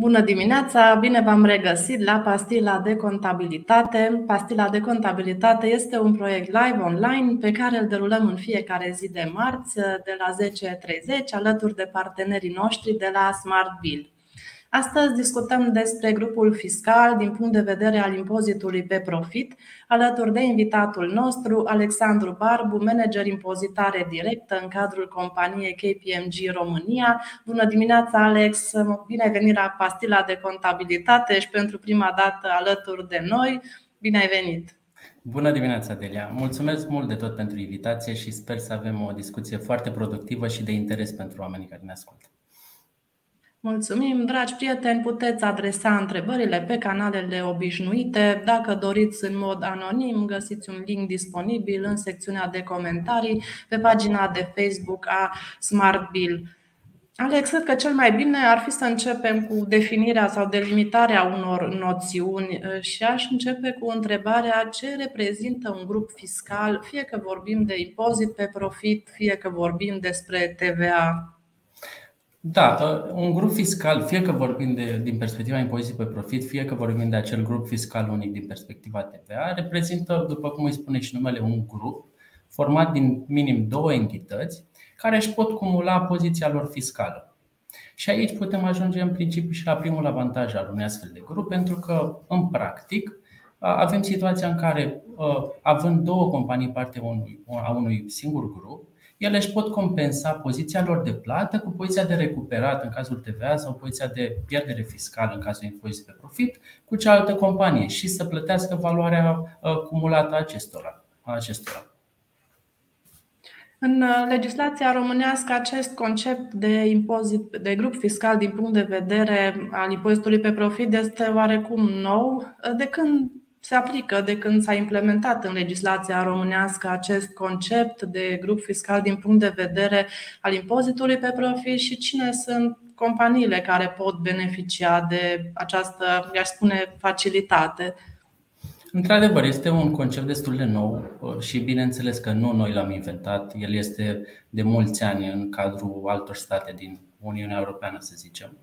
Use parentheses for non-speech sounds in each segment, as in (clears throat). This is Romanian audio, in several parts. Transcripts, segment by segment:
Bună dimineața! Bine v-am regăsit la Pastila de Contabilitate. Pastila de Contabilitate este un proiect live online pe care îl derulăm în fiecare zi de marți de la 10.30 alături de partenerii noștri de la Smart Bill. Astăzi discutăm despre grupul fiscal din punct de vedere al impozitului pe profit, alături de invitatul nostru, Alexandru Barbu, manager impozitare directă în cadrul companiei KPMG România. Bună dimineața, Alex! Bine ai venit la Pastila de Contabilitate și pentru prima dată alături de noi. Bine ai venit! Bună dimineața, Delia! Mulțumesc mult de tot pentru invitație și sper să avem o discuție foarte productivă și de interes pentru oamenii care ne ascultă. Mulțumim, dragi prieteni, puteți adresa întrebările pe canalele obișnuite. Dacă doriți în mod anonim, găsiți un link disponibil în secțiunea de comentarii pe pagina de Facebook a Smart Bill. Alex, cred că cel mai bine ar fi să începem cu definirea sau delimitarea unor noțiuni și aș începe cu întrebarea ce reprezintă un grup fiscal, fie că vorbim de impozit pe profit, fie că vorbim despre TVA. Da, ă, un grup fiscal, fie că vorbim de, din perspectiva impozitului pe profit, fie că vorbim de acel grup fiscal unic din perspectiva TVA, reprezintă, după cum îi spune și numele, un grup format din minim două entități care își pot cumula poziția lor fiscală. Și aici putem ajunge în principiu și la primul avantaj al unui astfel de grup, pentru că, în practic, avem situația în care, ă, având două companii parte a unui singur grup, ele își pot compensa poziția lor de plată cu poziția de recuperat în cazul TVA sau poziția de pierdere fiscală în cazul impozitului pe profit cu cealaltă companie și să plătească valoarea uh, cumulată a acestora. A acestora. În uh, legislația românească, acest concept de, impozit, de grup fiscal din punct de vedere al impozitului pe profit este oarecum nou. De când se aplică de când s-a implementat în legislația românească acest concept de grup fiscal din punct de vedere al impozitului pe profit și cine sunt companiile care pot beneficia de această, i-aș spune, facilitate. Într-adevăr, este un concept destul de nou uh, și bineînțeles că nu noi l-am inventat. El este de mulți ani în cadrul altor state din Uniunea Europeană, să zicem.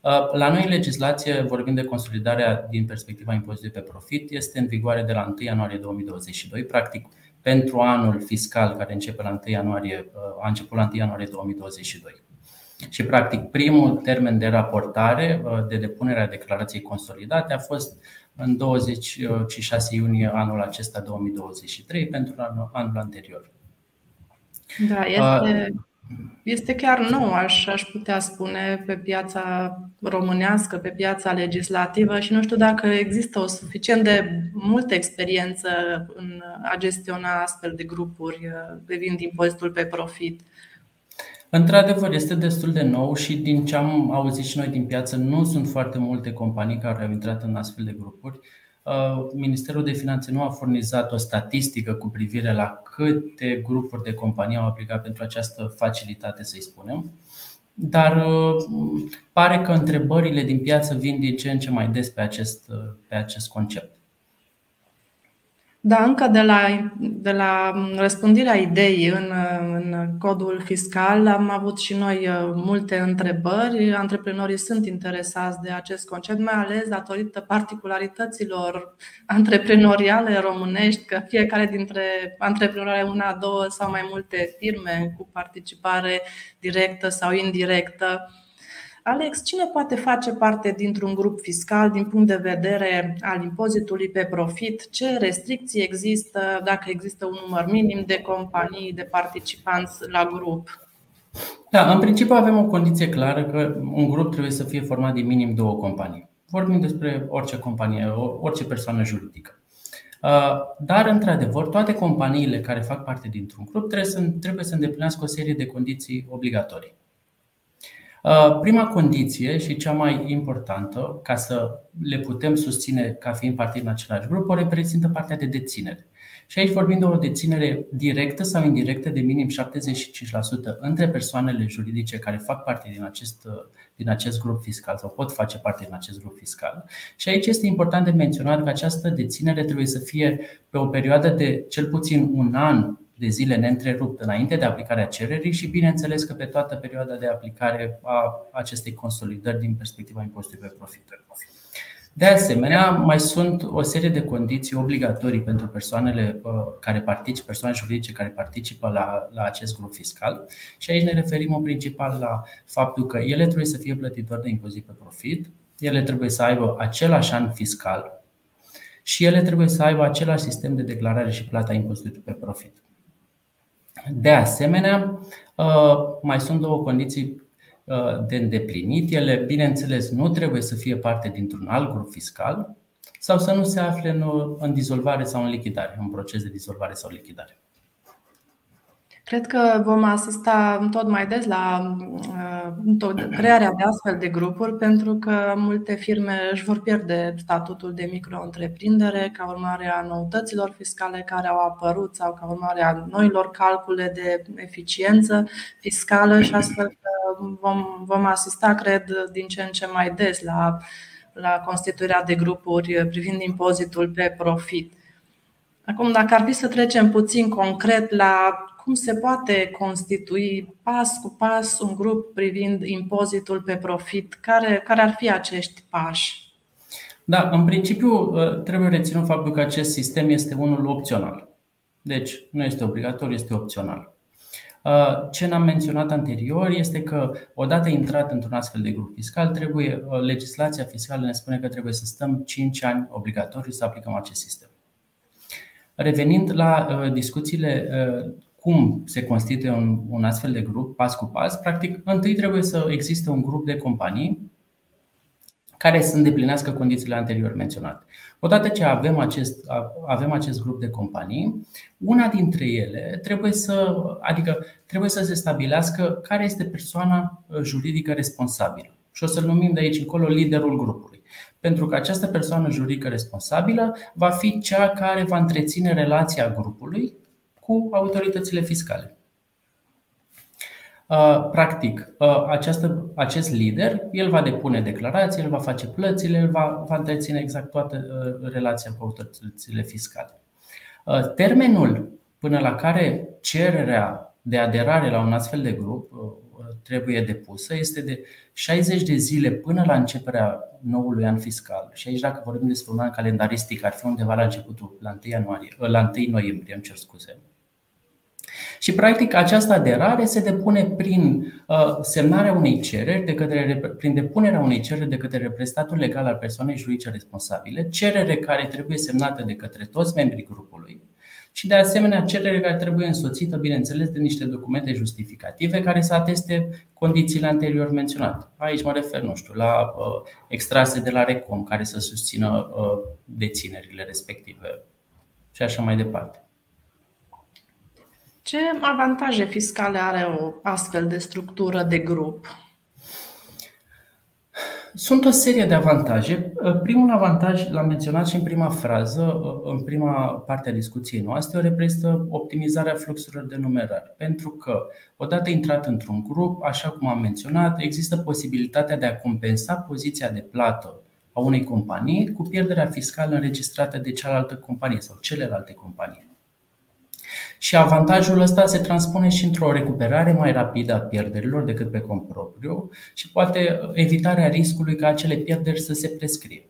Uh, la noi, legislație, vorbim de consolidarea din perspectiva impozitului pe profit, este în vigoare de la 1 ianuarie 2022. Practic, pentru anul fiscal care începe la 1 ianuarie, uh, a început la 1 ianuarie 2022. Și, practic, primul termen de raportare, uh, de depunere a declarației consolidate, a fost în 26 iunie anul acesta 2023 pentru anul anterior. Da, este este chiar nou, aș, aș putea spune, pe piața românească, pe piața legislativă și nu știu dacă există o suficient de multă experiență în a gestiona astfel de grupuri privind impozitul pe profit. Într-adevăr, este destul de nou și din ce am auzit și noi din piață, nu sunt foarte multe companii care au intrat în astfel de grupuri. Uh, Ministerul de Finanțe nu a furnizat o statistică cu privire la câte grupuri de companii au aplicat pentru această facilitate, să-i spunem. Dar uh, pare că întrebările din piață vin din ce în ce mai des pe acest, uh, pe acest concept. Da, încă de la, de la răspândirea ideii în, în codul fiscal am avut și noi uh, multe întrebări. Antreprenorii sunt interesați de acest concept, mai ales datorită particularităților antreprenoriale românești, că fiecare dintre antreprenori are una, două sau mai multe firme cu participare directă sau indirectă. Alex, cine poate face parte dintr-un grup fiscal din punct de vedere al impozitului pe profit? Ce restricții există, dacă există un număr minim de companii, de participanți la grup? Da, în principiu avem o condiție clară că un grup trebuie să fie format din minim două companii. Vorbim despre orice companie, orice persoană juridică. Uh, dar, într-adevăr, toate companiile care fac parte dintr-un grup trebuie să, trebuie să îndeplinească o serie de condiții obligatorii. Uh, prima condiție și cea mai importantă, ca să le putem susține ca fiind parte din același grup, o reprezintă partea de deținere. Și aici vorbim de o deținere directă sau indirectă de minim 75% între persoanele juridice care fac parte din acest, uh, din acest grup fiscal sau pot face parte din acest grup fiscal. Și aici este important de menționat că această deținere trebuie să fie pe o perioadă de cel puțin un an de zile neîntrerupt înainte de aplicarea cererii și, bineînțeles, că pe toată perioada de aplicare a acestei consolidări din perspectiva impozitului pe profit. De asemenea, mai sunt o serie de condiții obligatorii pentru persoanele uh, care participă, persoane juridice care participă la, la acest grup fiscal și aici ne referim în principal la faptul că ele trebuie să fie plătitori de impozit pe profit, ele trebuie să aibă același an fiscal și ele trebuie să aibă același sistem de declarare și plata impozitului pe profit. De asemenea, uh, mai sunt două condiții uh, de îndeplinit. Ele, bineînțeles, nu trebuie să fie parte dintr-un alt grup fiscal sau să nu se afle în dizolvare sau în lichidare, în proces de dizolvare sau lichidare. Cred că vom asista tot mai des la uh, crearea de astfel de grupuri, pentru că multe firme își vor pierde statutul de micro-întreprindere ca urmare a noutăților fiscale care au apărut sau ca urmare a noilor calcule de eficiență fiscală și astfel vom, vom asista, cred, din ce în ce mai des la, la constituirea de grupuri privind impozitul pe profit. Acum, dacă ar fi să trecem puțin concret la cum se poate constitui pas cu pas un grup privind impozitul pe profit? Care, care ar fi acești pași? Da, în principiu ă, trebuie reținut faptul că acest sistem este unul opțional. Deci nu este obligatoriu, este opțional. Ă, ce n-am menționat anterior este că odată intrat într-un astfel de grup fiscal, trebuie ă, legislația fiscală ne spune că trebuie să stăm 5 ani obligatoriu să aplicăm acest sistem. Revenind la discuțiile cum se constituie un, un astfel de grup, pas cu pas, practic, întâi trebuie să existe un grup de companii care să îndeplinească condițiile anterior menționate. Odată ce avem acest, avem acest grup de companii, una dintre ele trebuie să, adică trebuie să se stabilească care este persoana juridică responsabilă. Și o să-l numim de aici încolo liderul grupului. Pentru că această persoană juridică responsabilă va fi cea care va întreține relația grupului cu autoritățile fiscale. Uh, practic, uh, această, acest lider, el va depune declarații, el va face plățile, el va, va întreține exact toată uh, relația cu autoritățile fiscale. Termenul până la care cererea de aderare la un astfel de grup trebuie depusă este de 60 de zile până la începerea noului an fiscal. Și aici, dacă vorbim despre un an calendaristic, ar fi undeva la începutul, la 1, ianuarie, la 1 noiembrie, îmi cer scuze. Și, practic, această aderare se depune prin uh, semnarea unei cereri, de către, prin depunerea unei cereri de către reprezentatul legal al persoanei juridice responsabile, cerere care trebuie semnată de către toți membrii grupului și, de asemenea, cerere care trebuie însoțită, bineînțeles, de niște documente justificative care să ateste condițiile anterior menționate. Aici mă refer, nu știu, la uh, extrase de la RECOM care să susțină uh, deținerile respective și așa mai departe. Ce avantaje fiscale are o astfel de structură de grup? Sunt o serie de avantaje. Primul avantaj, l-am menționat și în prima frază, în prima parte a discuției noastre, o reprezintă optimizarea fluxurilor de numerare. Pentru că, odată intrat într-un grup, așa cum am menționat, există posibilitatea de a compensa poziția de plată a unei companii cu pierderea fiscală înregistrată de cealaltă companie sau celelalte companii. Și avantajul ăsta se transpune și într-o recuperare mai rapidă a pierderilor decât pe cont propriu și poate evitarea riscului ca acele pierderi să se prescrie.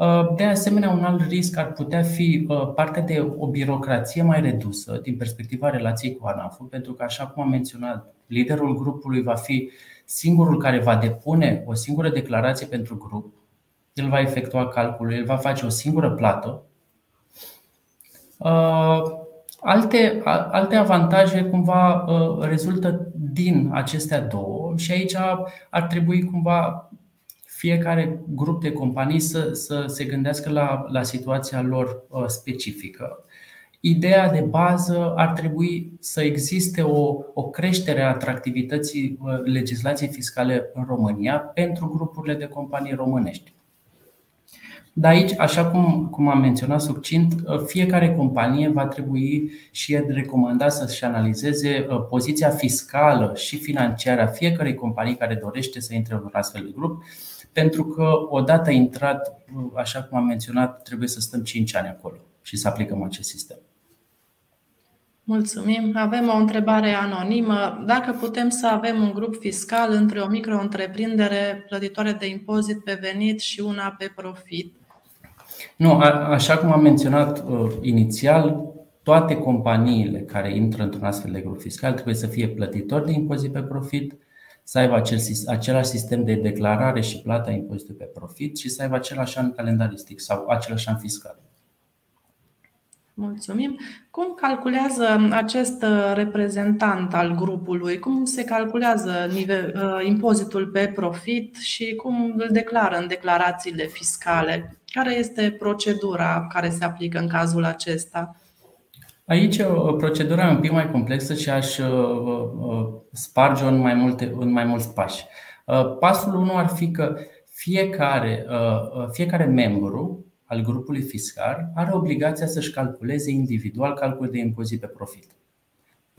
Uh, de asemenea, un alt risc ar putea fi uh, partea de o birocrație mai redusă din perspectiva relației cu anaf pentru că, așa cum am menționat, liderul grupului va fi singurul care va depune o singură declarație pentru grup, el va efectua calculul, el va face o singură plată. Uh, Alte, alte avantaje cumva uh, rezultă din acestea două și aici ar trebui cumva fiecare grup de companii să, să se gândească la, la situația lor uh, specifică. Ideea de bază ar trebui să existe o, o creștere a atractivității uh, legislației fiscale în România pentru grupurile de companii românești. Dar aici, așa cum, cum am menționat succint, uh, fiecare companie va trebui și e recomandat să-și analizeze uh, poziția fiscală și financiară a fiecarei companii care dorește să intre în un astfel de grup, pentru că odată intrat, uh, așa cum am menționat, trebuie să stăm 5 ani acolo și să aplicăm acest sistem. Mulțumim. Avem o întrebare anonimă. Dacă putem să avem un grup fiscal între o micro-întreprindere plătitoare de impozit pe venit și una pe profit? Nu, a, așa cum am menționat uh, inițial, toate companiile care intră într-un astfel de grup fiscal trebuie să fie plătitori de impozit pe profit, să aibă acel, același sistem de declarare și plata impozitului pe profit și să aibă același an calendaristic sau același an fiscal. Mulțumim. Cum calculează acest uh, reprezentant al grupului? Cum se calculează nivel, uh, impozitul pe profit și cum îl declară în declarațiile fiscale? Care este procedura care se aplică în cazul acesta? Aici uh, procedura e un pic mai complexă și aș sparge-o în mai, multe, în mai mulți pași. Pasul 1 ar fi că fiecare, fiecare membru al grupului fiscal are obligația să-și calculeze individual calculul de impozit pe profit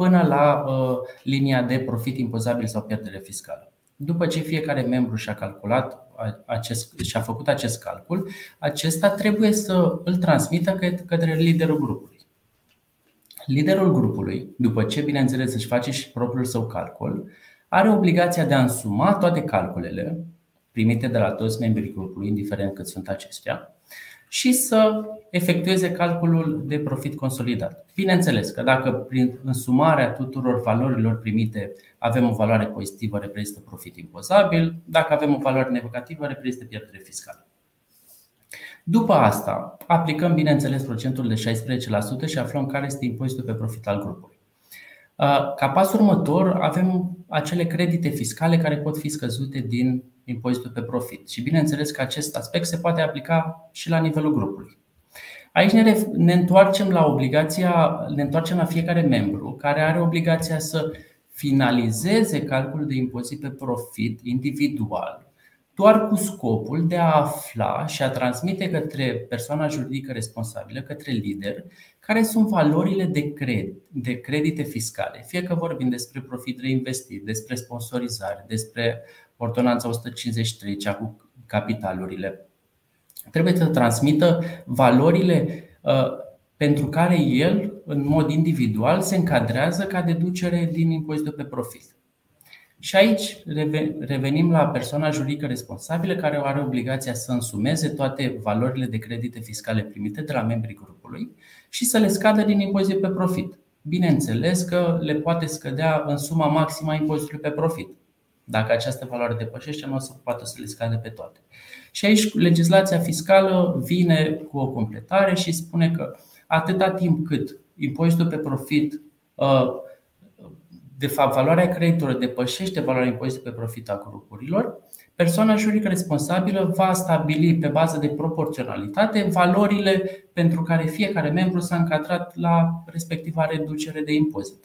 până la uh, linia de profit impozabil sau pierdere fiscală. După ce fiecare membru și-a calculat acest, și-a făcut acest calcul, acesta trebuie să îl transmită către liderul grupului. Liderul grupului, după ce, bineînțeles, își face și propriul său calcul, are obligația de a însuma toate calculele primite de la toți membrii grupului, indiferent cât sunt acestea, și să efectueze calculul de profit consolidat. Bineînțeles că dacă prin însumarea tuturor valorilor primite avem o valoare pozitivă, reprezintă profit impozabil, dacă avem o valoare negativă, reprezintă pierdere fiscală. După asta, aplicăm, bineînțeles, procentul de 16% și aflăm care este impozitul pe profit al grupului. Ca pas următor, avem acele credite fiscale care pot fi scăzute din impozitul pe profit. Și bineînțeles că acest aspect se poate aplica și la nivelul grupului. Aici ne, ne întoarcem la obligația, ne întoarcem la fiecare membru care are obligația să finalizeze calculul de impozit pe profit individual, doar cu scopul de a afla și a transmite către persoana juridică responsabilă, către lider, care sunt valorile de, credit, de credite fiscale. Fie că vorbim despre profit reinvestit, despre sponsorizare, despre ordonanța 153, cea cu capitalurile, trebuie să transmită valorile uh, pentru care el, în mod individual, se încadrează ca deducere din impozitul pe profit. Și aici revenim la persoana juridică responsabilă care are obligația să însumeze toate valorile de credite fiscale primite de la membrii grupului și să le scadă din impozit pe profit. Bineînțeles că le poate scădea în suma maximă a impozitului pe profit. Dacă această valoare depășește, nu o să poată să le scade pe toate. Și aici legislația fiscală vine cu o completare și spune că atâta timp cât impozitul pe profit, uh, de fapt valoarea creditorilor depășește valoarea impozitului pe profit a grupurilor, persoana juridică responsabilă va stabili pe bază de proporționalitate valorile pentru care fiecare membru s-a încadrat la respectiva reducere de impozit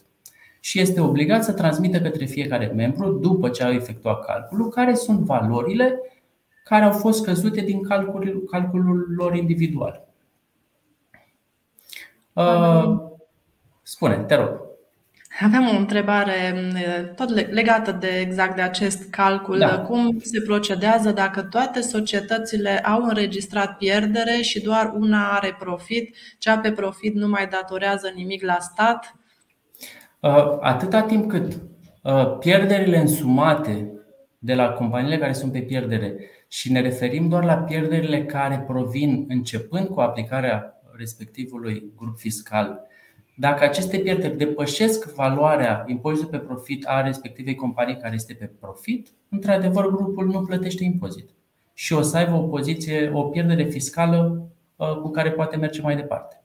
și este obligat să transmită către fiecare membru, după ce au efectuat calculul, care sunt valorile care au fost scăzute din calculul, calculul lor individual. Uh, spune, te rog. Avem o întrebare tot legată de exact de acest calcul. Da. Cum se procedează dacă toate societățile au înregistrat pierdere și doar una are profit, cea pe profit nu mai datorează nimic la stat? Uh, atâta timp cât uh, pierderile însumate de la companiile care sunt pe pierdere și ne referim doar la pierderile care provin începând cu aplicarea respectivului grup fiscal, dacă aceste pierderi depășesc valoarea impozitului pe profit a respectivei companii care este pe profit, într-adevăr grupul nu plătește impozit și o să aibă o poziție, o pierdere fiscală uh, cu care poate merge mai departe.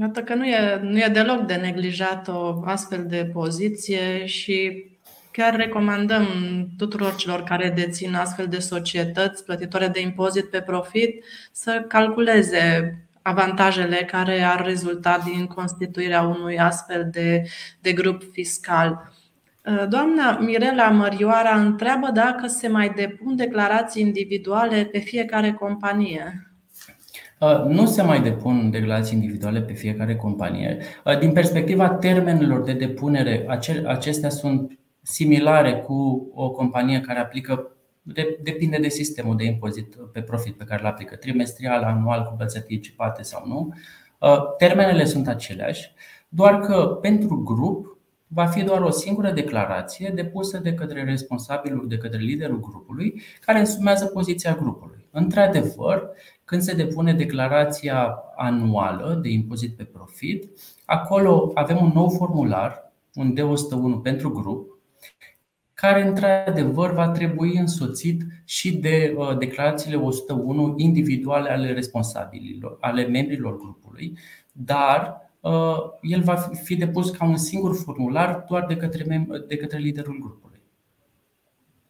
Iată că nu e, nu e deloc de neglijat o astfel de poziție și chiar recomandăm tuturor celor care dețin astfel de societăți plătitoare de impozit pe profit să calculeze avantajele care ar rezulta din constituirea unui astfel de, de grup fiscal. Doamna Mirela Mărioara întreabă dacă se mai depun declarații individuale pe fiecare companie. Uh, nu se mai depun declarații individuale pe fiecare companie. Uh, din perspectiva termenelor de depunere, acestea sunt similare cu o companie care aplică depinde de sistemul de impozit pe profit pe care îl aplică, trimestrial, anual, cu plăți anticipate sau nu. Uh, termenele sunt aceleași. doar că pentru grup va fi doar o singură declarație depusă de către responsabilul, de către liderul grupului, care însumează poziția grupului. Într-adevăr, când se depune declarația anuală de impozit pe profit, acolo avem un nou formular, un D101 pentru grup, care într-adevăr va trebui însoțit și de uh, declarațiile 101 individuale ale responsabililor, ale membrilor grupului, dar uh, el va fi depus ca un singur formular doar de către, de către liderul grupului.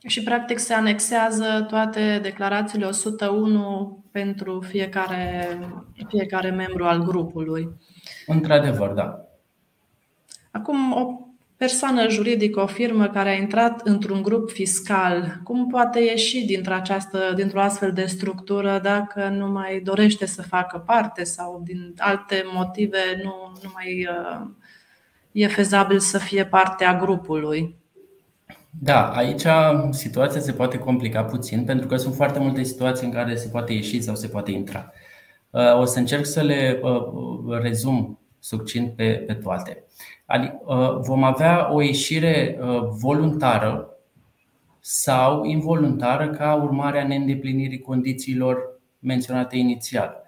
Și practic se anexează toate declarațiile 101 pentru fiecare, fiecare membru al grupului. Într-adevăr, da. Acum, o persoană juridică, o firmă care a intrat într-un grup fiscal, cum poate ieși dintr-o, această, dintr-o astfel de structură dacă nu mai dorește să facă parte sau din alte motive nu, nu mai uh, e fezabil să fie parte a grupului? Da, aici situația se poate complica puțin pentru că sunt foarte multe situații în care se poate ieși sau se poate intra. Uh, o să încerc să le uh, rezum succint pe, pe toate. Uh, vom avea o ieșire uh, voluntară sau involuntară ca urmare a neîndeplinirii condițiilor menționate inițial.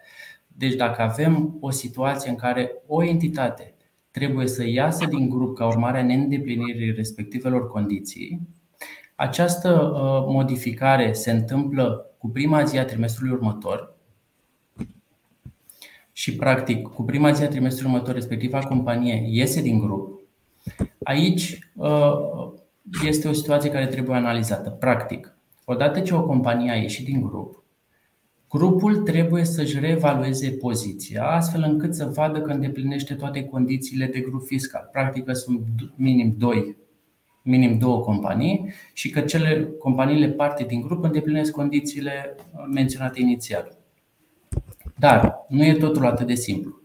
Deci, dacă avem o situație în care o entitate trebuie să iasă din grup ca urmare a neîndeplinirii respectivelor condiții, această uh, modificare se întâmplă cu prima zi a trimestrului următor și, practic, cu prima zi a trimestrului următor, respectiva companie iese din grup, aici uh, este o situație care trebuie analizată. Practic, odată ce o companie a ieșit din grup, grupul trebuie să-și reevalueze poziția, astfel încât să vadă că îndeplinește toate condițiile de grup fiscal. Practic, că sunt minim 2 minim două companii și că cele companiile parte din grup îndeplinesc condițiile menționate inițial. Dar nu e totul atât de simplu.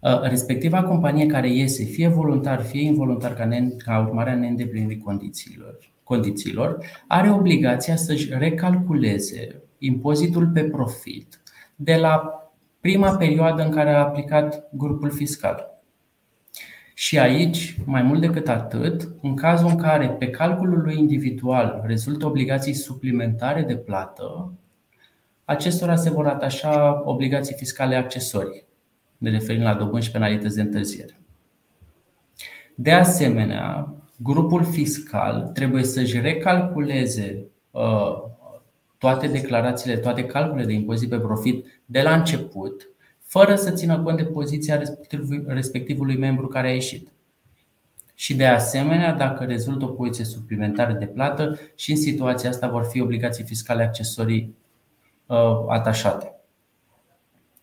Uh, respectiva companie care iese, fie voluntar, fie involuntar, ca, ne, ca urmare a neîndeplinirii condițiilor, condițiilor, are obligația să-și recalculeze impozitul pe profit de la prima perioadă în care a aplicat grupul fiscal. Și aici, mai mult decât atât, în cazul în care pe calculul lui individual rezultă obligații suplimentare de plată, acestora se vor atașa obligații fiscale accesorii, ne referim la dobânzi și penalități de întârziere. De asemenea, grupul fiscal trebuie să-și recalculeze uh, toate declarațiile, toate calculele de impozit pe profit de la început, fără să țină cont de poziția respectivului membru care a ieșit. Și de asemenea, dacă rezultă o poziție suplimentară de plată, și în situația asta vor fi obligații fiscale accesorii Uh, atașate.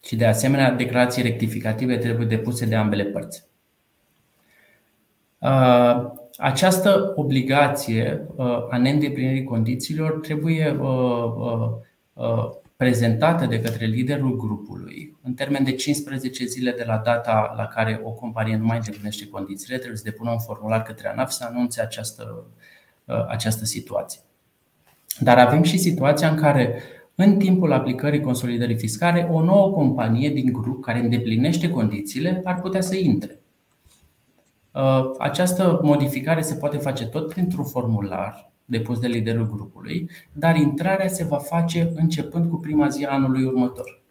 Și de asemenea, declarații rectificative trebuie depuse de ambele părți. Uh, această obligație uh, a neîndeplinirii condițiilor trebuie prezentată de către liderul grupului în termen de 15 zile de la data la care o companie nu mai îndeplinește condițiile, trebuie să depună un formular către ANAF să anunțe această, această situație. Dar avem și situația în care în timpul aplicării consolidării fiscale, o nouă companie din grup care îndeplinește condițiile ar putea să intre. Uh, această modificare se poate face tot printr-un formular depus de liderul grupului, dar intrarea se va face începând cu prima zi a anului următor.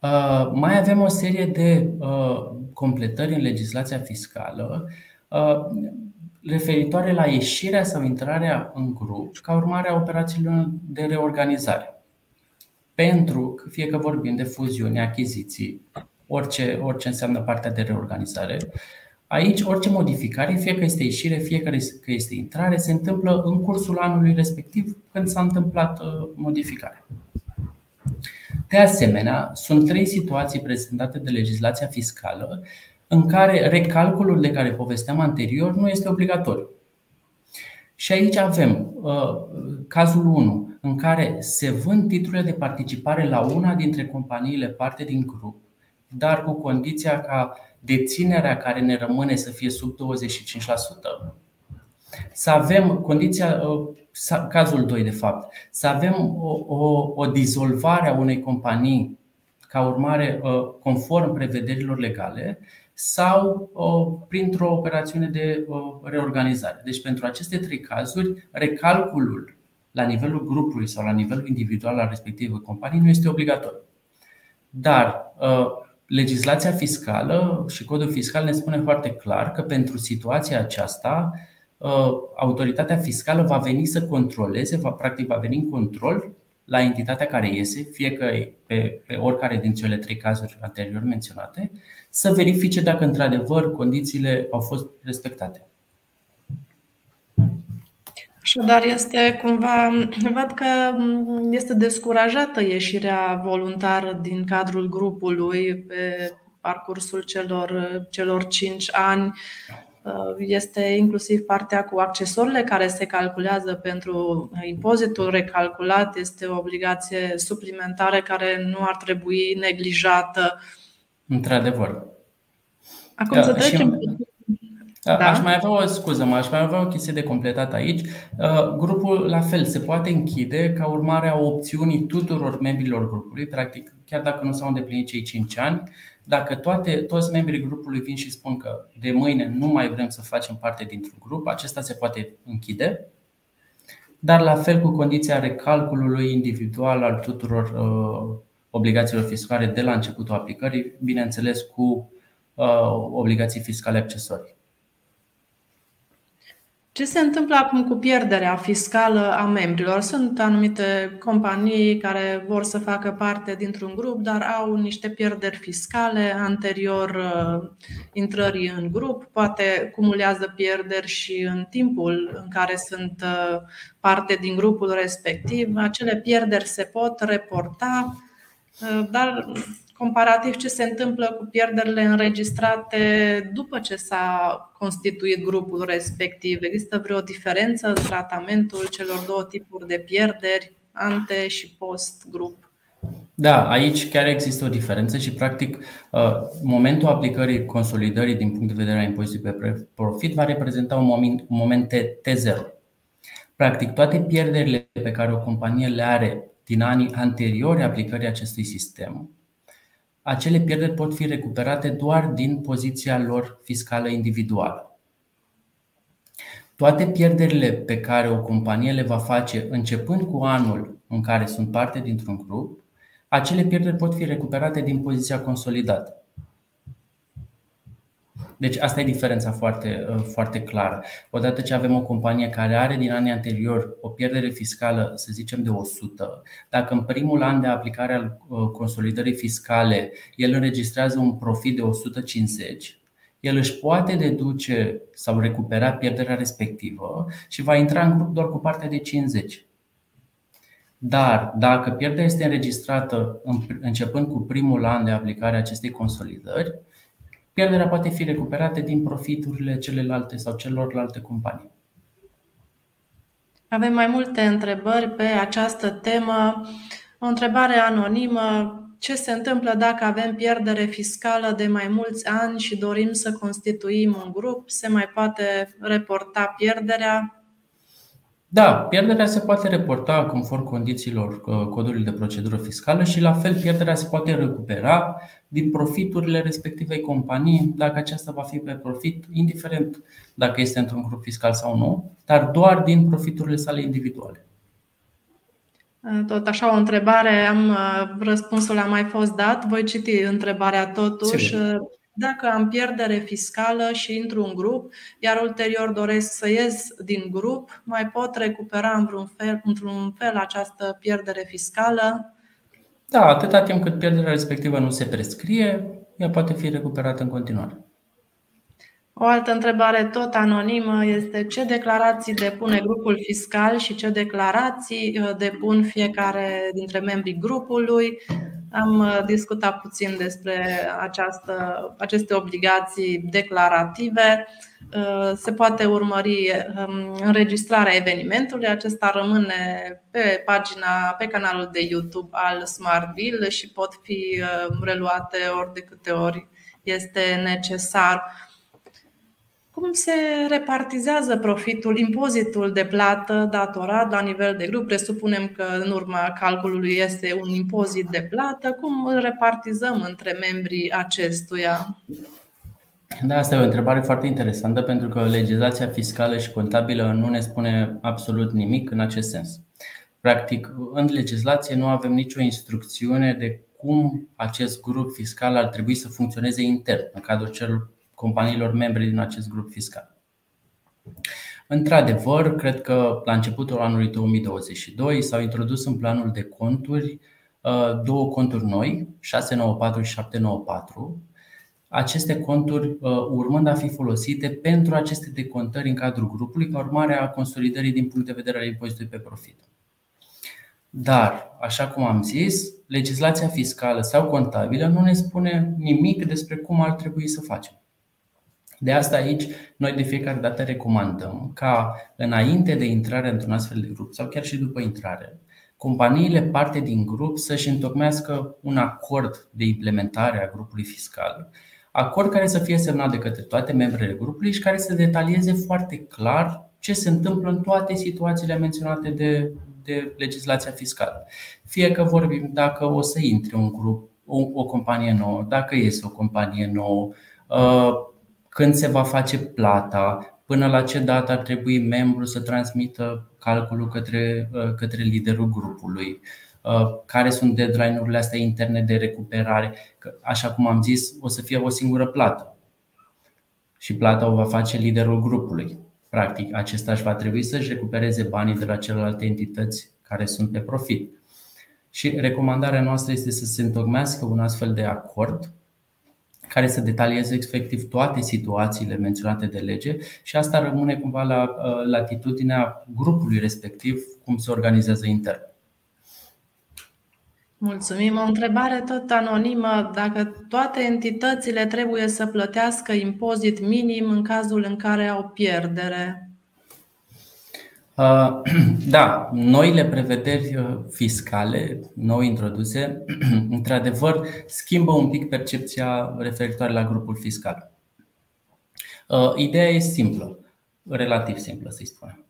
Uh, mai avem o serie de uh, completări în legislația fiscală referitoare la ieșirea sau intrarea în grup ca urmare a operațiilor de reorganizare. Pentru că fie că vorbim de fuziuni, achiziții, orice, orice înseamnă partea de reorganizare, aici orice modificare, fie că este ieșire, fie că este intrare, se întâmplă în cursul anului respectiv când s-a întâmplat uh, modificarea. De asemenea, sunt trei situații prezentate de legislația fiscală în care recalculul de care povesteam anterior nu este obligatoriu. Și aici avem uh, cazul 1, în care se vând titlurile de participare la una dintre companiile parte din grup, dar cu condiția ca deținerea care ne rămâne să fie sub 25%. Să avem condiția, uh, cazul 2 de fapt, să avem o, o, o dizolvare a unei companii ca urmare conform prevederilor legale sau printr-o operațiune de reorganizare. Deci, pentru aceste trei cazuri, recalculul la nivelul grupului sau la nivelul individual al respectivei companii nu este obligatoriu. Dar legislația fiscală și codul fiscal ne spune foarte clar că pentru situația aceasta autoritatea fiscală va veni să controleze, va, practic va veni în control la entitatea care iese, fie că pe, pe oricare din cele trei cazuri anterior menționate, să verifice dacă într-adevăr condițiile au fost respectate. Așadar, este cumva, văd că este descurajată ieșirea voluntară din cadrul grupului pe parcursul celor, celor 5 ani. Este inclusiv partea cu accesorile care se calculează pentru impozitul recalculat. Este o obligație suplimentară care nu ar trebui neglijată. Într-adevăr. Acum da, să trecem da. Aș mai avea o scuză, aș mai avea o chestie de completat aici. Uh, grupul, la fel, se poate închide ca urmare a opțiunii tuturor membrilor grupului, practic, chiar dacă nu s-au îndeplinit cei 5 ani, dacă toate, toți membrii grupului vin și spun că de mâine nu mai vrem să facem parte dintr-un grup, acesta se poate închide, dar la fel cu condiția recalculului individual al tuturor uh, obligațiilor fiscale de la începutul aplicării, bineînțeles cu uh, obligații fiscale accesorii. Ce se întâmplă acum cu pierderea fiscală a membrilor? Sunt anumite companii care vor să facă parte dintr-un grup, dar au niște pierderi fiscale anterior uh, intrării în grup, poate cumulează pierderi și în timpul în care sunt uh, parte din grupul respectiv. Acele pierderi se pot reporta, uh, dar comparativ ce se întâmplă cu pierderile înregistrate după ce s-a constituit grupul respectiv. Există vreo diferență în tratamentul celor două tipuri de pierderi, ante și post-grup? Da, aici chiar există o diferență și, practic, uh, momentul aplicării consolidării din punct de vedere a impozitului pe profit va reprezenta un moment, un moment T0. Practic, toate pierderile pe care o companie le are din anii anteriori aplicării acestui sistem acele pierderi pot fi recuperate doar din poziția lor fiscală individuală. Toate pierderile pe care o companie le va face începând cu anul în care sunt parte dintr-un grup, acele pierderi pot fi recuperate din poziția consolidată. Deci asta e diferența foarte, uh, foarte clară. Odată ce avem o companie care are din anii anterior o pierdere fiscală, să zicem, de 100, dacă în primul an de aplicare al uh, consolidării fiscale el înregistrează un profit de 150, el își poate deduce sau recupera pierderea respectivă și va intra în grup doar cu partea de 50. Dar dacă pierderea este înregistrată începând cu primul an de aplicare a acestei consolidări, Pierderea poate fi recuperată din profiturile celelalte sau celorlalte companii. Avem mai multe întrebări pe această temă. O întrebare anonimă. Ce se întâmplă dacă avem pierdere fiscală de mai mulți ani și dorim să constituim un grup? Se mai poate reporta pierderea? Da, pierderea se poate reporta conform condițiilor uh, codului de procedură fiscală și la fel pierderea se poate recupera din profiturile respectivei companii, dacă aceasta va fi pe profit, indiferent dacă este într-un grup fiscal sau nu, dar doar din profiturile sale individuale. Tot așa o întrebare, am uh, răspunsul a mai fost dat. Voi citi întrebarea totuși. Sigur dacă am pierdere fiscală și intru în grup, iar ulterior doresc să ies din grup, mai pot recupera în vreun fel, într-un fel această pierdere fiscală? Da, atâta timp cât pierderea respectivă nu se prescrie, ea poate fi recuperată în continuare. O altă întrebare tot anonimă este ce declarații depune grupul fiscal și ce declarații uh, depun fiecare dintre membrii grupului am uh, discutat puțin despre această, aceste obligații declarative. Uh, se poate urmări um, înregistrarea evenimentului. Acesta rămâne pe pagina, pe canalul de YouTube al Smartville și pot fi uh, reluate ori de câte ori este necesar. Cum se repartizează profitul, impozitul de plată datorat la nivel de grup? Presupunem că în urma calculului este un impozit de plată. Cum îl repartizăm între membrii acestuia? Da, asta e o întrebare foarte interesantă pentru că legislația fiscală și contabilă nu ne spune absolut nimic în acest sens. Practic, în legislație nu avem nicio instrucțiune de cum acest grup fiscal ar trebui să funcționeze intern în cadrul celor companiilor membre din acest grup fiscal. Într-adevăr, cred că la începutul anului 2022 s-au introdus în planul de conturi uh, două conturi noi, 694 și 794. Aceste conturi uh, urmând a fi folosite pentru aceste decontări în cadrul grupului ca urmare a consolidării din punct de vedere al impozitului pe profit. Dar, așa cum am zis, legislația fiscală sau contabilă nu ne spune nimic despre cum ar trebui să facem. De asta aici noi de fiecare dată recomandăm ca înainte de intrarea într-un astfel de grup sau chiar și după intrare, companiile parte din grup să-și întocmească un acord de implementare a grupului fiscal, acord care să fie semnat de către toate membrele grupului și care să detalieze foarte clar ce se întâmplă în toate situațiile menționate de, de legislația fiscală. Fie că vorbim dacă o să intre un grup, o, o companie nouă, dacă iese o companie nouă, uh, când se va face plata, până la ce dată ar trebui membru să transmită calculul către, uh, către liderul grupului, uh, care sunt deadline-urile astea interne de recuperare. Că, așa cum am zis, o să fie o singură plată și plata o va face liderul grupului. Practic, acesta își va trebui să-și recupereze banii de la celelalte entități care sunt pe profit. Și recomandarea noastră este să se întocmească un astfel de acord care să detalieze efectiv toate situațiile menționate de lege și asta rămâne cumva la uh, latitudinea grupului respectiv cum se organizează intern. Mulțumim. O întrebare tot anonimă. Dacă toate entitățile trebuie să plătească impozit minim în cazul în care au pierdere? Uh, (clears throat) da, noile prevederi uh, fiscale, nou introduse, (clears throat) într-adevăr, schimbă un pic percepția referitoare la grupul fiscal. Uh, ideea e simplă, relativ simplă să-i spunem.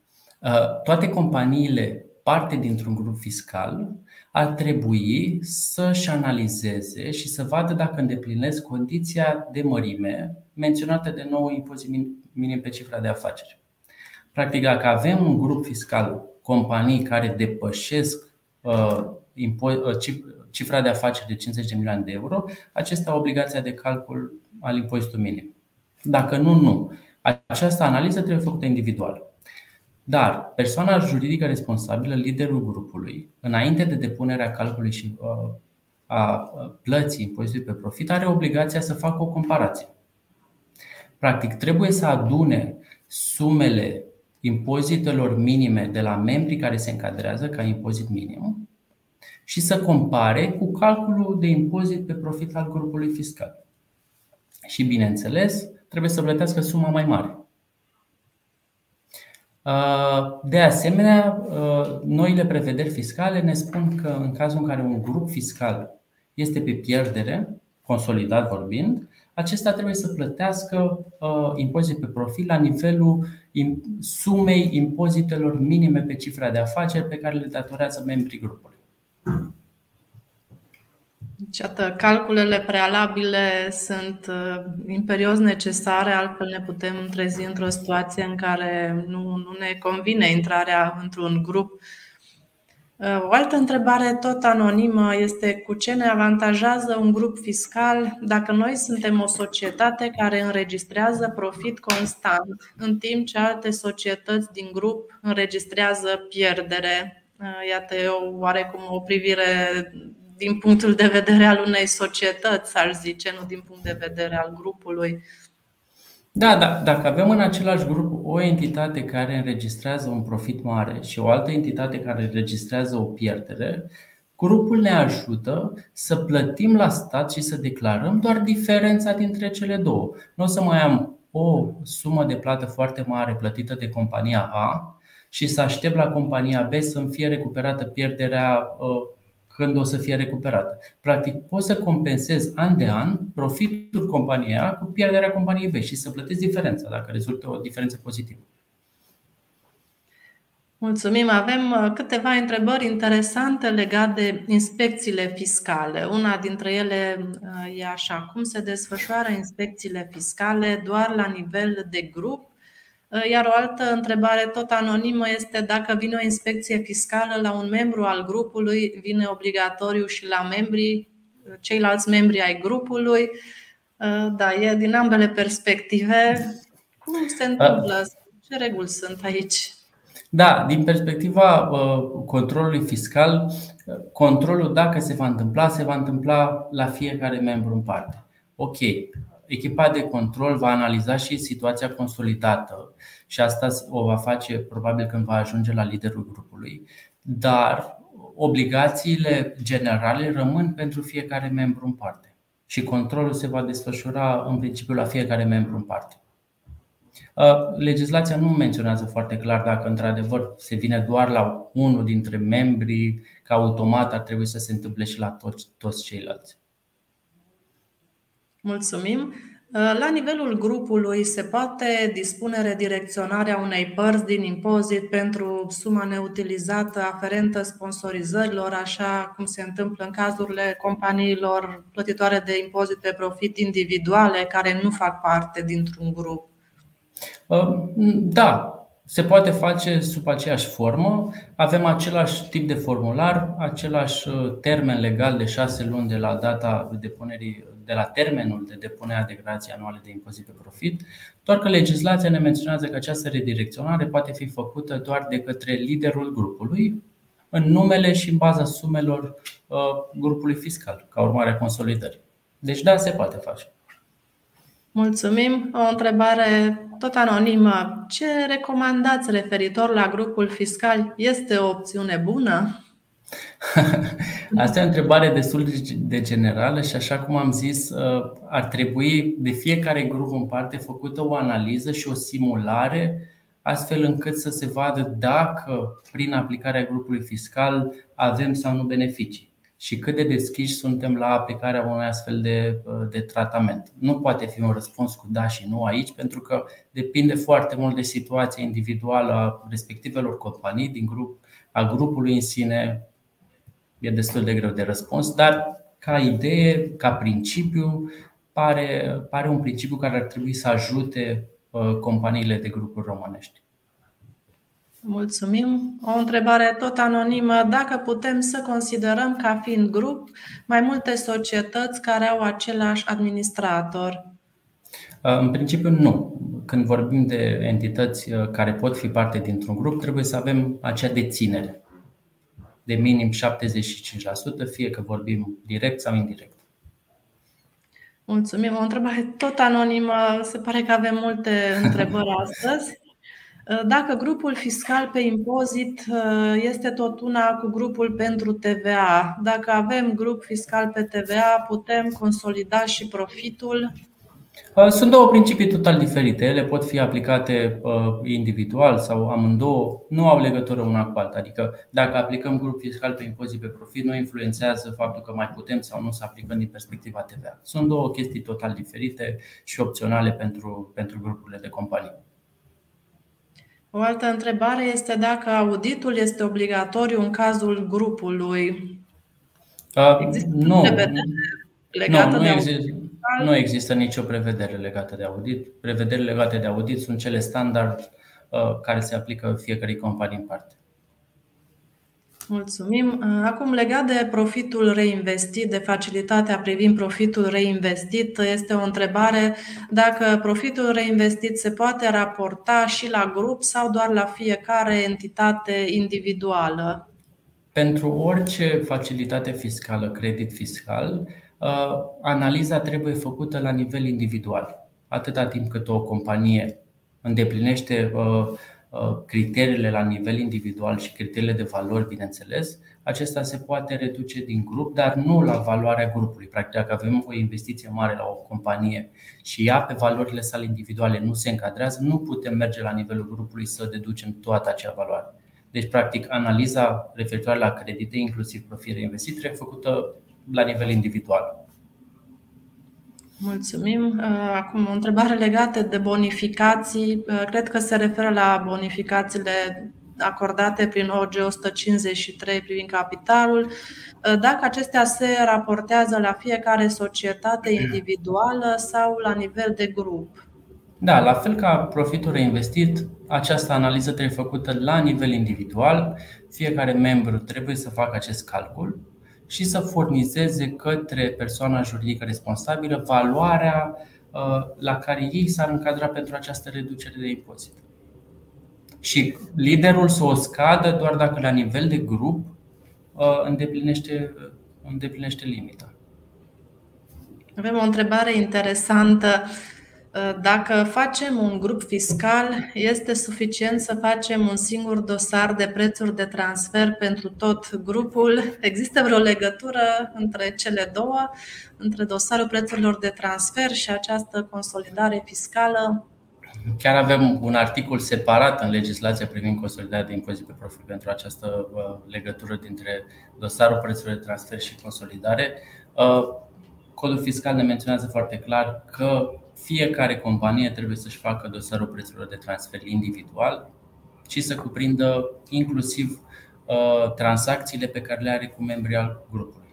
Toate companiile parte dintr-un grup fiscal ar trebui să-și analizeze și să vadă dacă îndeplinesc condiția de mărime menționată de nou impozit minim pe cifra de afaceri. Practic, dacă avem un grup fiscal, companii care depășesc uh, uh, cifra de afaceri de 50 de milioane de euro, acesta au obligația de calcul al impozitului minim. Dacă nu, nu. Această analiză trebuie făcută individual. Dar persoana juridică responsabilă, liderul grupului, înainte de depunerea calculului și uh, a plății impozitului pe profit, are obligația să facă o comparație. Practic, trebuie să adune sumele impozitelor minime de la membrii care se încadrează ca impozit minim și să compare cu calculul de impozit pe profit al grupului fiscal. Și, bineînțeles, trebuie să plătească suma mai mare. De asemenea, noile prevederi fiscale ne spun că în cazul în care un grup fiscal este pe pierdere, consolidat vorbind, acesta trebuie să plătească impozit pe profit la nivelul sumei impozitelor minime pe cifra de afaceri pe care le datorează membrii grupului. Deci, iată, calculele prealabile sunt uh, imperios necesare, altfel ne putem trezi într-o situație în care nu, nu ne convine intrarea într-un grup o altă întrebare tot anonimă este cu ce ne avantajează un grup fiscal dacă noi suntem o societate care înregistrează profit constant, în timp ce alte societăți din grup înregistrează pierdere. Iată, eu oarecum o privire din punctul de vedere al unei societăți, aș zice, nu din punct de vedere al grupului. Da, da, dacă avem în același grup o entitate care înregistrează un profit mare și o altă entitate care înregistrează o pierdere, grupul ne ajută să plătim la stat și să declarăm doar diferența dintre cele două. Nu o să mai am o sumă de plată foarte mare plătită de compania A și să aștept la compania B să-mi fie recuperată pierderea uh, când o să fie recuperată. Practic, poți să compensezi an de an profitul companiei A cu pierderea companiei B și să plătești diferența dacă rezultă o diferență pozitivă. Mulțumim. Avem uh, câteva întrebări interesante legate de inspecțiile fiscale. Una dintre ele uh, e așa: cum se desfășoară inspecțiile fiscale doar la nivel de grup? Uh, iar o altă întrebare tot anonimă este dacă vine o inspecție fiscală la un membru al grupului, vine obligatoriu și la membrii, ceilalți membri ai grupului. Da, e din ambele perspective. Cum se întâmplă? Ce reguli sunt aici? Da, din perspectiva uh, controlului fiscal, controlul, dacă se va întâmpla, se va întâmpla la fiecare membru în parte. Ok, echipa de control va analiza și situația consolidată și asta o va face probabil când va ajunge la liderul grupului, dar obligațiile generale rămân pentru fiecare membru în parte și controlul se va desfășura în principiu la fiecare membru în parte. Uh, legislația nu menționează foarte clar dacă într-adevăr se vine doar la unul dintre membrii, că automat ar trebui să se întâmple și la toți, toți ceilalți. Mulțumim. Uh, la nivelul grupului se poate dispune redirecționarea unei părți din impozit pentru suma neutilizată aferentă sponsorizărilor, așa cum se întâmplă în cazurile companiilor plătitoare de impozit pe profit individuale care nu fac parte dintr-un grup. Da, se poate face sub aceeași formă. Avem același tip de formular, același uh, termen legal de șase luni de la data depunerii, de la termenul de depunere a declarației anuale de impozit pe profit, doar că legislația ne menționează că această redirecționare poate fi făcută doar de către liderul grupului, în numele și în baza sumelor uh, grupului fiscal, ca urmare a consolidării. Deci da, se poate face. Mulțumim. O întrebare tot anonimă. Ce recomandați referitor la grupul fiscal? Este o opțiune bună? (laughs) Asta e o întrebare destul de generală și așa cum am zis, uh, ar trebui de fiecare grup în parte făcută o analiză și o simulare astfel încât să se vadă dacă prin aplicarea grupului fiscal avem sau nu beneficii și cât de deschiși suntem la aplicarea unui astfel de, uh, de tratament. Nu poate fi un răspuns cu da și nu aici, pentru că depinde foarte mult de situația individuală a respectivelor companii, din grup, a grupului în sine. E destul de greu de răspuns, dar ca idee, ca principiu, pare, pare un principiu care ar trebui să ajute uh, companiile de grupuri românești. Mulțumim. O întrebare tot anonimă. Dacă putem să considerăm ca fiind grup mai multe societăți care au același administrator? În principiu nu. Când vorbim de entități uh, care pot fi parte dintr-un grup, trebuie să avem acea deținere de minim 75%, fie că vorbim direct sau indirect. Mulțumim. O întrebare tot anonimă. Se pare că avem multe (laughs) întrebări astăzi. Dacă grupul fiscal pe impozit uh, este tot una cu grupul pentru TVA, dacă avem grup fiscal pe TVA, putem consolida și profitul? Uh, sunt două principii total diferite. Ele pot fi aplicate uh, individual sau amândouă, nu au legătură una cu alta. Adică, dacă aplicăm grup fiscal pe impozit pe profit, nu influențează faptul că mai putem sau nu să aplicăm din perspectiva TVA. Sunt două chestii total diferite și opționale pentru, pentru grupurile de companii. O altă întrebare este dacă auditul este obligatoriu în cazul grupului. Există nu, legată nu, nu, de există, nu există nicio prevedere legată de audit. Prevederile legate de audit sunt cele standard uh, care se aplică fiecare companie în parte. Mulțumim. Acum, legat de profitul reinvestit, de facilitatea privind profitul reinvestit, este o întrebare dacă profitul reinvestit se poate raporta și la grup sau doar la fiecare entitate individuală. Pentru orice facilitate fiscală, credit fiscal, uh, analiza trebuie făcută la nivel individual. Atâta timp cât o companie îndeplinește uh, Uh, criteriile la nivel individual și criteriile de valori, bineînțeles, acesta se poate reduce din grup, dar nu la valoarea grupului. Practic, dacă avem o investiție mare la o companie și ea pe valorile sale individuale nu se încadrează, nu putem merge la nivelul grupului să deducem toată acea valoare. Deci, practic, analiza referitoare la credite, inclusiv profil reinvestit, trebuie făcută la nivel individual. Mulțumim. Uh, acum o întrebare legată de bonificații. Uh, cred că se referă la bonificațiile acordate prin OG 153 privind capitalul. Uh, dacă acestea se raportează la fiecare societate individuală sau la nivel de grup. Da, la fel ca profitul reinvestit, această analiză trebuie făcută la nivel individual. Fiecare membru trebuie să facă acest calcul și să furnizeze către persoana juridică responsabilă valoarea uh, la care ei s-ar încadra pentru această reducere de impozit. Și liderul să o scadă doar dacă la nivel de grup uh, îndeplinește, îndeplinește limita. Avem o întrebare interesantă. Uh, dacă facem un grup fiscal, este suficient să facem un singur dosar de prețuri de transfer pentru tot grupul? Există vreo legătură între cele două, între dosarul prețurilor de transfer și această consolidare fiscală? Chiar avem un articol separat în legislația privind consolidarea de impozit pe profit pentru această uh, legătură dintre dosarul prețurilor de transfer și consolidare. Uh, codul fiscal ne menționează foarte clar că fiecare companie trebuie să-și facă dosarul prețurilor de transfer individual și să cuprindă inclusiv uh, tranzacțiile pe care le are cu membrii al grupului.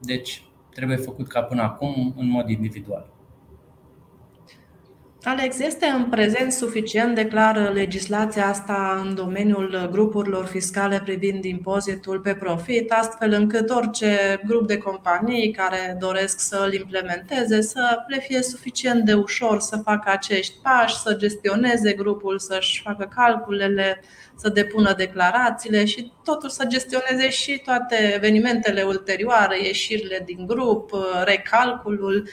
Deci, trebuie făcut ca până acum în mod individual. Alex, este în prezent suficient de clară legislația asta în domeniul grupurilor fiscale privind impozitul pe profit, astfel încât orice grup de companii care doresc să îl implementeze să le fie suficient de ușor să facă acești pași, să gestioneze grupul, să-și facă calculele, să depună declarațiile și totul să gestioneze și toate evenimentele ulterioare, ieșirile din grup, recalculul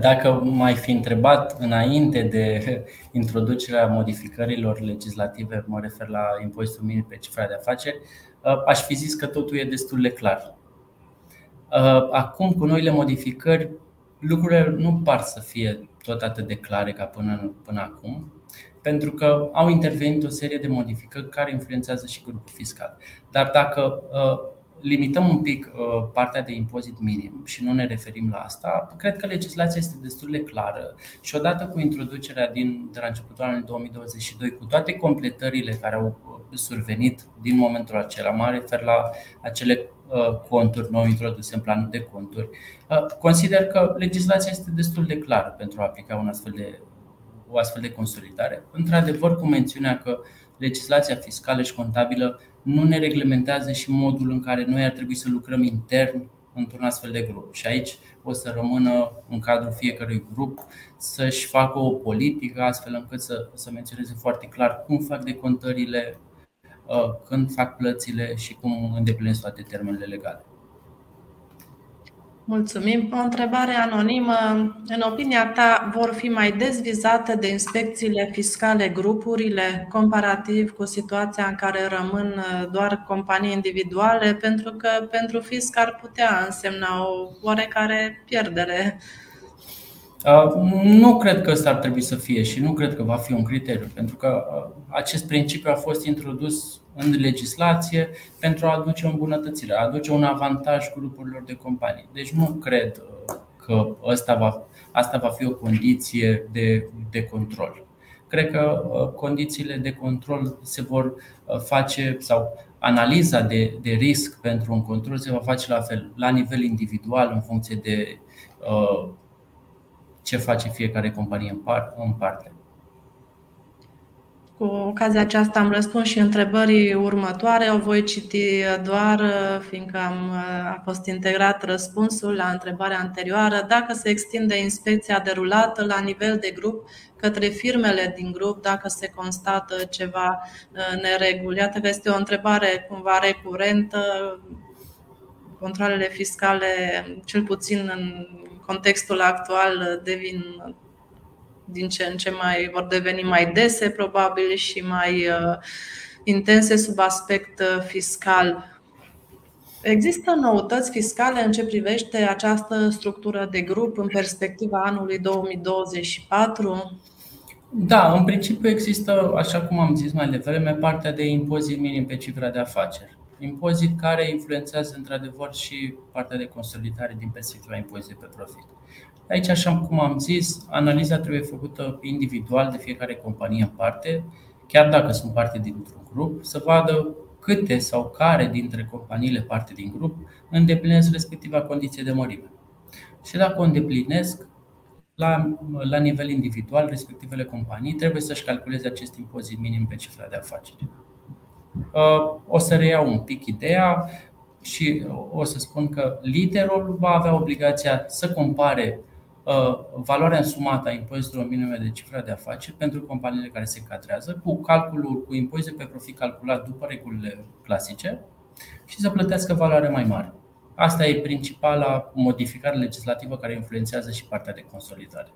Dacă mai fi întrebat înainte de introducerea modificărilor legislative, mă refer la impozitul minim pe cifra de afaceri, uh, aș fi zis că totul e destul de clar. Uh, acum, cu noile modificări, lucrurile nu par să fie tot atât de clare ca până, până acum, pentru că au intervenit o serie de modificări care influențează și grupul fiscal. Dar dacă uh, limităm un pic uh, partea de impozit minim și nu ne referim la asta, cred că legislația este destul de clară și odată cu introducerea din, de la începutul anului 2022, cu toate completările care au uh, survenit din momentul acela, mă refer la acele uh, conturi nou introduse în planul de conturi, consider că legislația este destul de clară pentru a aplica un astfel de, o astfel de consolidare. Într-adevăr, cu mențiunea că legislația fiscală și contabilă nu ne reglementează și modul în care noi ar trebui să lucrăm intern într-un astfel de grup. Și aici o să rămână în cadrul fiecărui grup să-și facă o politică astfel încât să, să menționeze foarte clar cum fac decontările, uh, când fac plățile și cum îndeplinesc toate termenele legale. Mulțumim. O întrebare anonimă. În opinia ta, vor fi mai dezvizate de inspecțiile fiscale grupurile comparativ cu situația în care rămân uh, doar companii individuale? Pentru că pentru fisc ar putea însemna o oarecare pierdere nu cred că ăsta ar trebui să fie și nu cred că va fi un criteriu, pentru că acest principiu a fost introdus în legislație pentru a aduce o îmbunătățire, a aduce un avantaj grupurilor de companii. Deci nu cred că asta va, asta va fi o condiție de, de control. Cred că condițiile de control se vor face sau analiza de, de risc pentru un control se va face la fel, la nivel individual, în funcție de uh, ce face fiecare companie în parte. Cu ocazia aceasta am răspuns și întrebării următoare. O voi citi doar fiindcă am, a fost integrat răspunsul la întrebarea anterioară. Dacă se extinde inspecția derulată la nivel de grup către firmele din grup, dacă se constată ceva uh, nereguli. Iată că este o întrebare cumva recurentă. Controlele fiscale, cel puțin în contextul actual devin din ce în ce mai vor deveni mai dese, probabil, și mai uh, intense sub aspect uh, fiscal. Există noutăți fiscale în ce privește această structură de grup în perspectiva anului 2024? Da, în principiu există, așa cum am zis mai devreme, partea de impozit minim pe cifra de afaceri. Impozit care influențează într-adevăr și partea de consolidare din perspectiva impozitului pe profit. Aici, așa cum am zis, analiza trebuie făcută individual de fiecare companie în parte, chiar dacă sunt parte dintr-un grup, să vadă câte sau care dintre companiile parte din grup îndeplinesc respectiva condiție de mărime. Și dacă o îndeplinesc, la, la nivel individual, respectivele companii trebuie să-și calculeze acest impozit minim pe cifra de afaceri. Uh, o să reiau un pic ideea și o să spun că liderul va avea obligația să compare uh, valoarea însumată a impozitelor minime de cifra de afaceri pentru companiile care se cadrează cu calculul cu impozit pe profit calculat după regulile clasice și să plătească valoare mai mare. Asta e principala modificare legislativă care influențează și partea de consolidare.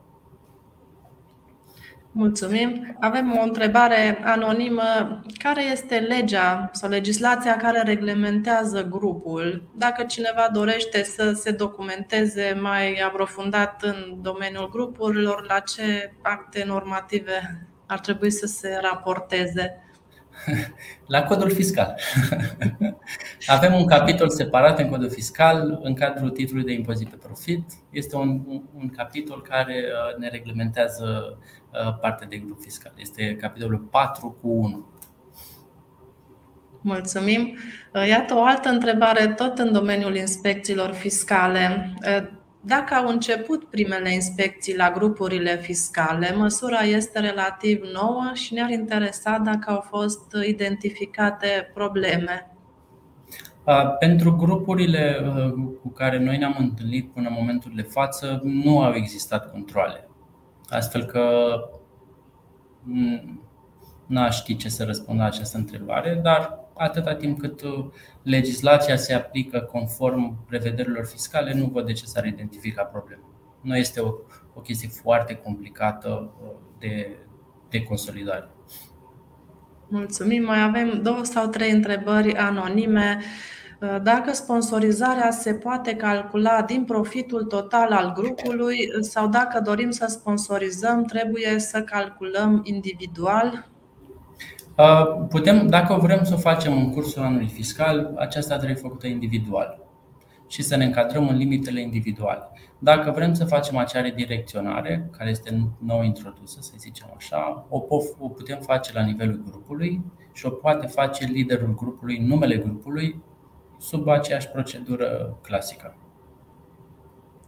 Mulțumim. Avem o întrebare anonimă. Care este legea sau legislația care reglementează grupul? Dacă cineva dorește să se documenteze mai aprofundat în domeniul grupurilor, la ce acte normative ar trebui să se raporteze? (laughs) La codul fiscal. (laughs) Avem un capitol separat în codul fiscal în cadrul titlului de impozit pe profit. Este un, un capitol care uh, ne reglementează uh, partea de grup fiscal. Este capitolul 4 cu 1. Mulțumim. Uh, iată o altă întrebare, tot în domeniul inspecțiilor fiscale. Dacă au început primele inspecții la grupurile fiscale, măsura este relativ nouă și ne-ar interesa dacă au fost identificate probleme. Pentru grupurile cu care noi ne-am întâlnit până în momentul de față, nu au existat controle. Astfel că n-aș ști ce să răspund la această întrebare, dar atâta timp cât uh, legislația se aplică conform prevederilor fiscale, nu văd de ce s-ar identifica probleme. Nu este o, o chestie foarte complicată uh, de, de consolidare. Mulțumim. Mai avem două sau trei întrebări anonime. Uh, dacă sponsorizarea se poate calcula din profitul total al grupului sau dacă dorim să sponsorizăm, trebuie să calculăm individual Uh, putem, dacă vrem să o facem în cursul anului fiscal, aceasta trebuie făcută individual și să ne încadrăm în limitele individuale. Dacă vrem să facem acea redirecționare, care este nou introdusă, să zicem așa, o putem face la nivelul grupului și o poate face liderul grupului, numele grupului, sub aceeași procedură clasică.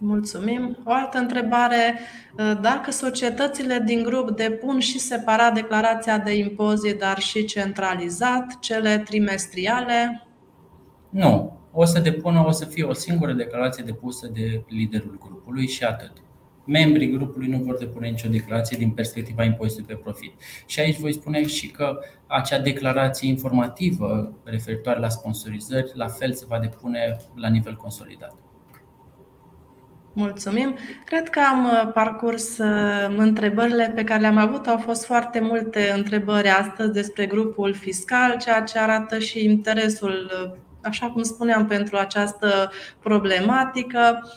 Mulțumim. O altă întrebare. Dacă societățile din grup depun și separat declarația de impozit, dar și centralizat, cele trimestriale? Nu. O să depună, o să fie o singură declarație depusă de liderul grupului și atât. Membrii grupului nu vor depune nicio declarație din perspectiva impozitului pe profit. Și aici voi spune și că acea declarație informativă referitoare la sponsorizări, la fel se va depune la nivel consolidat. Mulțumim. Cred că am uh, parcurs uh, întrebările pe care le-am avut. Au fost foarte multe întrebări astăzi despre grupul fiscal, ceea ce arată și interesul, uh, așa cum spuneam, pentru această problematică.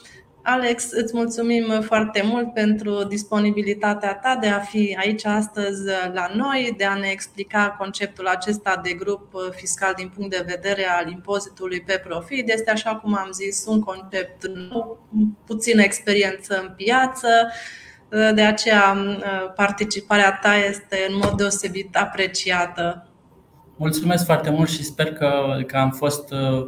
Alex, îți mulțumim foarte mult pentru disponibilitatea ta de a fi aici astăzi la noi, de a ne explica conceptul acesta de grup fiscal din punct de vedere al impozitului pe profit. Este, așa cum am zis, un concept nou, puțină experiență în piață. De aceea, participarea ta este în mod deosebit apreciată. Mulțumesc foarte mult și sper că, că am fost uh,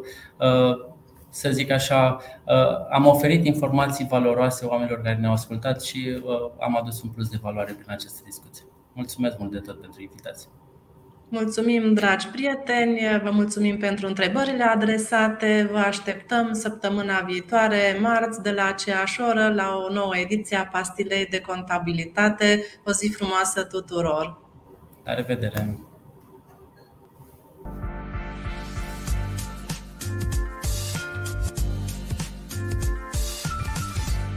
să zic așa, uh, am oferit informații valoroase oamenilor care ne-au ascultat și uh, am adus un plus de valoare prin această discuție. Mulțumesc mult de tot pentru invitație. Mulțumim, dragi prieteni, vă mulțumim pentru întrebările adresate. Vă așteptăm săptămâna viitoare, marți, de la aceeași oră, la o nouă ediție a Pastilei de Contabilitate. O zi frumoasă tuturor! La revedere!